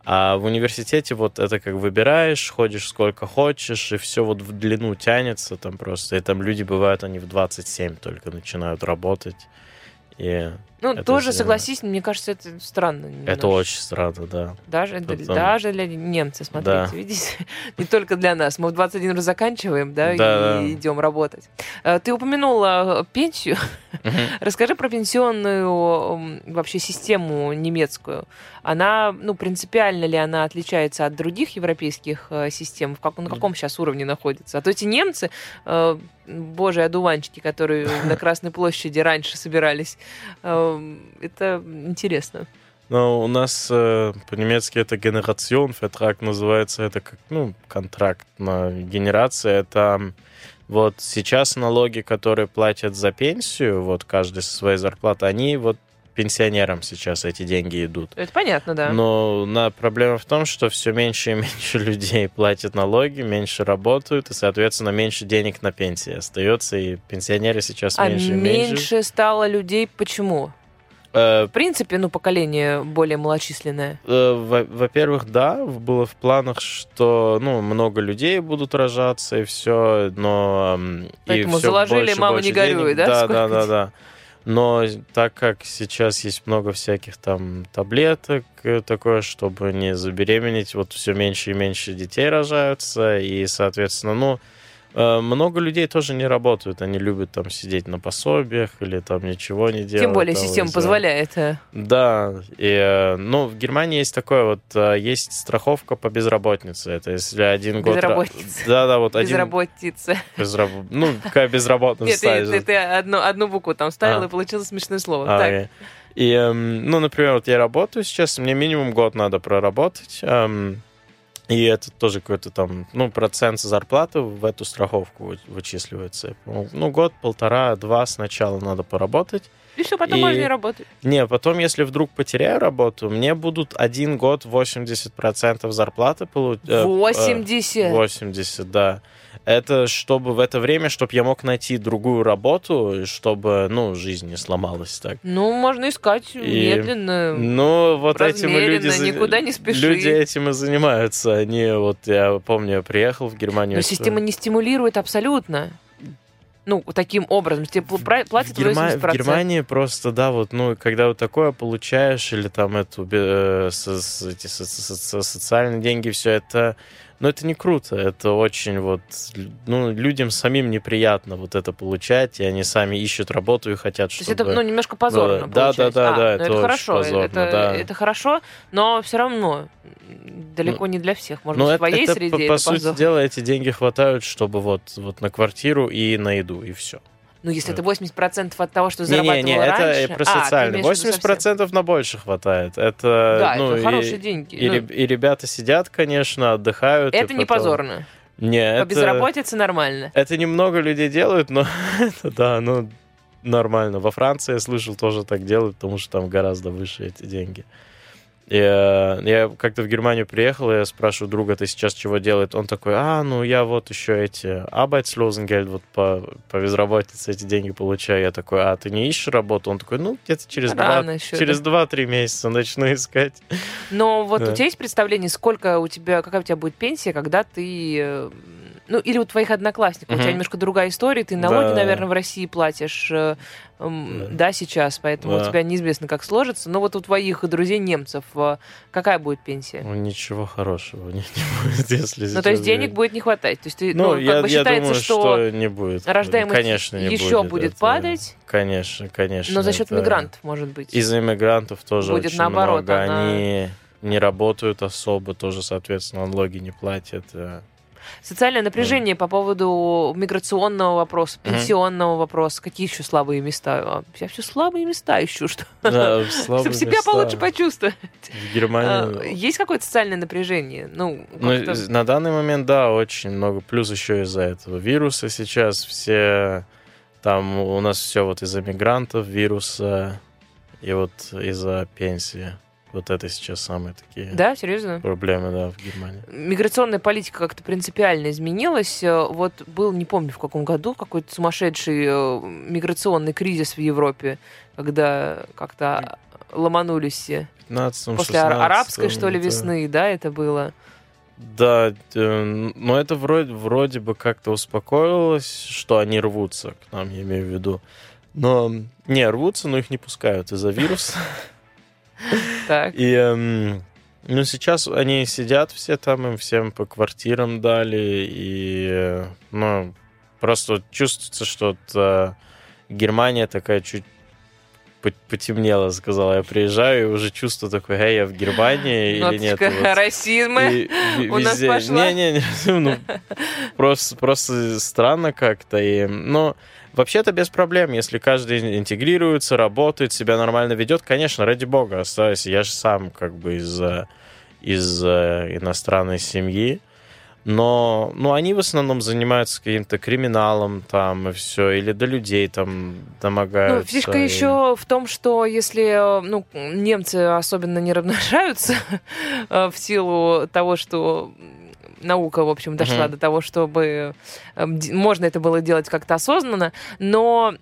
А в университете вот это как выбираешь, ходишь сколько хочешь, и все вот в длину тянется там просто. И там люди бывают, они в 27 только начинают работать. И Ну, Это тоже, зря. согласись, мне кажется, это странно. это немножко. очень странно, да. Даже, для- Потом- даже для немцев, смотрите, Да. видите, не только для нас. Мы в 21 раз заканчиваем, да, Да, и да. идем работать. Э, Ты упомянула э, пенсию. Расскажи про пенсионную вообще систему немецкую. Она, ну, принципиально ли она отличается от других европейских э, систем? В как, на каком сейчас уровне находится? А то эти немцы, боже, одуванчики, которые на Красной площади раньше собирались, это интересно. Но у нас э, по-немецки это генерацион-фетрак называется, это как, ну, контракт на генерация. Это вот сейчас налоги, которые платят за пенсию, вот каждый со своей зарплаты, они вот пенсионерам сейчас эти деньги идут. Это понятно, да. Но на, проблема в том, что все меньше и меньше людей платят налоги, меньше работают, и, соответственно, меньше денег на пенсии остается, и пенсионеры сейчас А меньше и меньше, меньше. стало людей. Почему? Э, В принципе, ну, поколение более малочисленное. Э, во- Во-первых, да, было в планах, что ну, много людей будут рожаться и все, но... м, и Поэтому всё заложили больше «Мама, больше не горюй», да? Да, да, да, да. Но так как сейчас есть много всяких там таблеток, э, такое, чтобы не забеременеть, вот все меньше и меньше детей рожаются, и, соответственно, ну, много людей тоже не работают, они любят там сидеть на пособиях или там ничего не делать. Тем более там, система позволяет. э, да, и, э, ну, в Германии есть такое вот, э, есть страховка по безработице. Это если один год... ра- Безработица. Да, да, вот один... Безработица. безраб- Ну, какая безработность Нет, ты, ты- одну, одну букву там вставил, А. и получилось смешное слово. А, так. э, И, эм, ну, например, вот я работаю сейчас, мне минимум год надо проработать, эм, и это тоже какой-то там, ну, процент зарплаты в эту страховку вы- вычисливается. Ну, Ну, год, полтора, два сначала надо поработать. И все, потом И- можно не работать. Не, потом, если вдруг потеряю работу, мне будут один год 80% зарплаты получать. 80. 80, да. Это чтобы в это время, чтобы я мог найти другую работу, чтобы, ну, жизнь не сломалась так. Ну, можно искать И- медленно. Ну, вот этим и люди... никуда не спеши. Люди этим и занимаются. Они, вот, я помню, я приехал в Германию. Но система не стимулирует абсолютно. Ну, таким образом. Тебе пл- пра- в, платят Герма- 80%. в Германии просто, да, вот, ну, когда вот такое получаешь, или там эту, э, со- эти со- со- со- социальные деньги, все это, ну, это не круто, это очень вот, ну, людям самим неприятно вот это получать, и они сами ищут работу и хотят, То есть чтобы... это, ну, немножко позорно. Да, получается. да, да, А, да, ну, это это очень хорошо, позорно, это, да. это хорошо, но все равно далеко не для всех. Может Ну, быть, в это, твоей это, среде по, это по сути дела, эти деньги хватают, чтобы вот, вот на квартиру и на еду, и все. Ну, если это 80% от того, что Не-не-не, зарабатывала это раньше... про А, ты социальный. имеешь в виду совсем. 80% на больше хватает. Это, Да, ну, это и- хорошие деньги. И, Ну, и ребята сидят, конечно, отдыхают. и это не потом- позорно. Не, По это, безработице нормально. это немного людей делают, но это да, ну нормально. Во Франции я слышал тоже так делают, потому что там гораздо выше эти деньги. Э, я как-то в Германию приехал, и я спрашиваю друга, ты сейчас чего делает? Он такой, а, ну я вот еще эти Arbeitslosengeld, вот по, по безработице эти деньги получаю. Я такой, а ты не ищешь работу? Он такой, ну где-то через Рано два, еще, через да. два-три месяца начну искать. Но вот Да. у тебя есть представление, сколько у тебя, какая у тебя будет пенсия, когда ты... э, Ну, или у твоих одноклассников. У тебя немножко другая история. Ты налоги, Да. наверное, в России платишь, э, Да. да, сейчас. Поэтому у Да. тебя неизвестно, как сложится. Но вот у твоих друзей немцев э, какая будет пенсия? Ну, ничего хорошего не, не будет, если Ну, то есть денег будет не хватать. То есть ты, Ну, ну, как я, бы я считается, думаю, что, не будет. рождаемость конечно, не еще будет, будет это- падать, Конечно, конечно. но за счет это- мигрантов, может быть. Из-за иммигрантов тоже Будет очень наоборот, много. она- Они не работают особо, тоже, соответственно, налоги не платят. Социальное напряжение по поводу миграционного вопроса, пенсионного вопроса. Какие еще слабые места? А, Я все слабые места ищу, что Да, чтобы себя места получше почувствовать. В А, Германии... Есть какое-то социальное напряжение? Ну, Ну, на данный момент, да, очень много. Плюс еще из-за этого вируса сейчас все... Там у нас все вот из-за мигрантов, вируса и вот из-за пенсии. Вот это сейчас самые такие Да, серьезно? проблемы, да, в Германии. Миграционная политика как-то принципиально изменилась. Э, Вот был, не помню в каком году, какой-то сумасшедший э, миграционный кризис в Европе, когда как-то ломанулись все? 15 После ара- арабской, что ли, весны, да, это было? Да, э, но это вроде, вроде бы как-то успокоилось, что они рвутся к нам, я имею в виду. Но не, рвутся, но их не пускают из-за вируса. Так. И эм, ну, сейчас они сидят все там, им всем по квартирам дали, и ну, просто чувствуется, что вот, э, Германия такая чуть по- потемнело, сказала. Я приезжаю, и уже чувствую такое, эй, я в Германии или нет. Вот. расизма. И у нас пошла. Не-не-не, ну, просто, просто странно как-то. И, ну, вообще-то без проблем, если каждый интегрируется, работает, себя нормально ведет, конечно, ради бога, оставайся. Я же сам как бы из, э, из э, иностранной семьи. Но, ну, они в основном занимаются каким-то криминалом там и все, или до людей там Ну, домогаются. фишка и- еще в том, что если э, ну, немцы особенно не размножаются в силу того, что наука, в общем, дошла Мгм. до того, чтобы э, д- можно это было делать как-то осознанно, но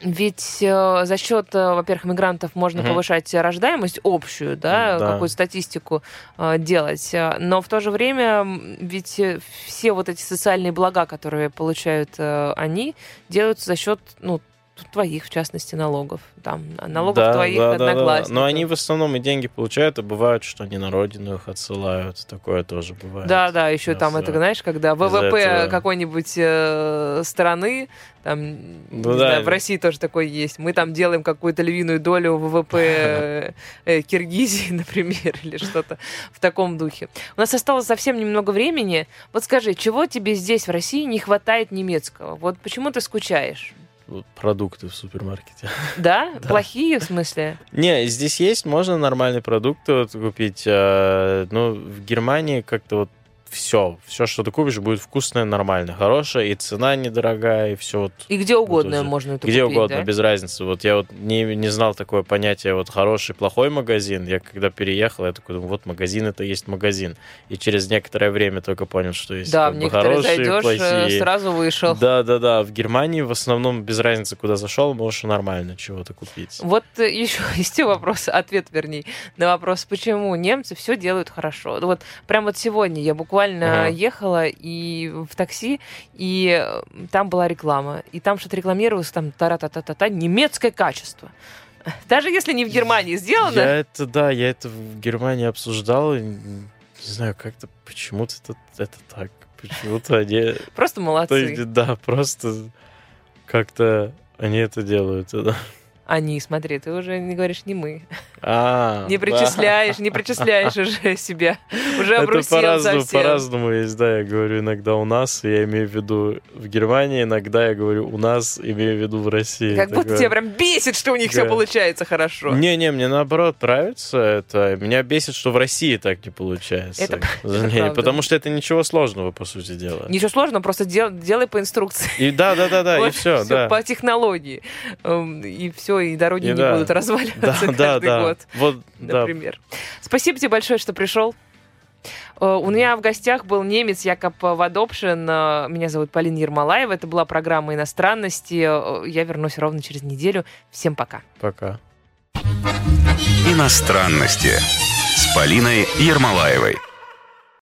ведь э, за счет, э, во-первых, мигрантов можно Мгм. повышать рождаемость общую, да, Да. какую-то статистику э, делать, э, но в то же время ведь э, все вот эти социальные блага, которые получают э, они, делаются за счет, ну, твоих, в частности, налогов. Там, налогов Да, твоих да, да, да, да. одноклассников. Но они в основном и деньги получают, и бывает, что они на родину их отсылают. Такое тоже бывает. Да, да, еще Из-за- там это, знаешь, когда ВВП этого. какой-нибудь э, страны, там, не Ну да. знаю, в России тоже такое есть. Мы там делаем какую-то львиную долю ВВП э, э, Киргизии, например, или что-то в таком духе. У нас осталось совсем немного времени. Вот скажи, чего тебе здесь, в России, не хватает немецкого? Вот почему ты скучаешь? Продукты в супермаркете. Да? Плохие, в смысле? Не, здесь есть, можно нормальные продукты вот купить. э, Ну, в Германии как-то вот все, все, что ты купишь, будет вкусное, нормально, хорошее, и цена недорогая, и все вот И где угодно уже. можно это где купить, угодно, да? без разницы. Вот я вот не, не знал такое понятие вот хороший, плохой магазин. Я когда переехал, я такой думаю, вот магазин это есть магазин. И через некоторое время только понял, что есть Да, как бы хорошие, зайдешь, э, плохие. сразу вышел. Да, да, да. В Германии в основном без разницы, куда зашел, можешь нормально чего-то купить. Вот э, еще есть вопрос, ответ, вернее, на вопрос, почему немцы все делают хорошо. Вот прям вот сегодня я буквально Ага. ехала и в такси, и э, там была реклама, и там что-то рекламировалось, там та-та-та-та-та, немецкое качество. Даже если не в Германии сделано, Я это, да, я это в Германии обсуждал, и не знаю, как-то почему-то это, это так. Почему-то они... просто То молодцы. есть, да, просто как-то они это делают. да. Они, смотри, ты уже не говоришь не мы. А, Не да. причисляешь, не причисляешь уже себя. Уже Это по-разному, по-разному есть, да, я говорю иногда у нас, я имею в виду в Германии, иногда я говорю у нас, имею в виду в России. Как будто Такое. тебя прям бесит, что у них все Да. получается хорошо. Не-не, мне наоборот нравится это. Меня бесит, что в России так не получается. Это- это Не, правда. потому что это ничего сложного, по сути дела. Ничего сложного, просто дел- делай по инструкции. И да, да, да, да, и все, всё да. По технологии. Эм, И все, и дороги И не да. будут Да, разваливаться да, каждый да. год, Вот, да. например. Спасибо тебе большое, что пришел. Э, У меня в гостях был немец Якоб Вадопшин. Э, Меня зовут Полина Ермолаева. Это была программа «Иностранности». Э, Я вернусь ровно через неделю. Всем пока. Пока. Иностранности с Полиной Ермолаевой.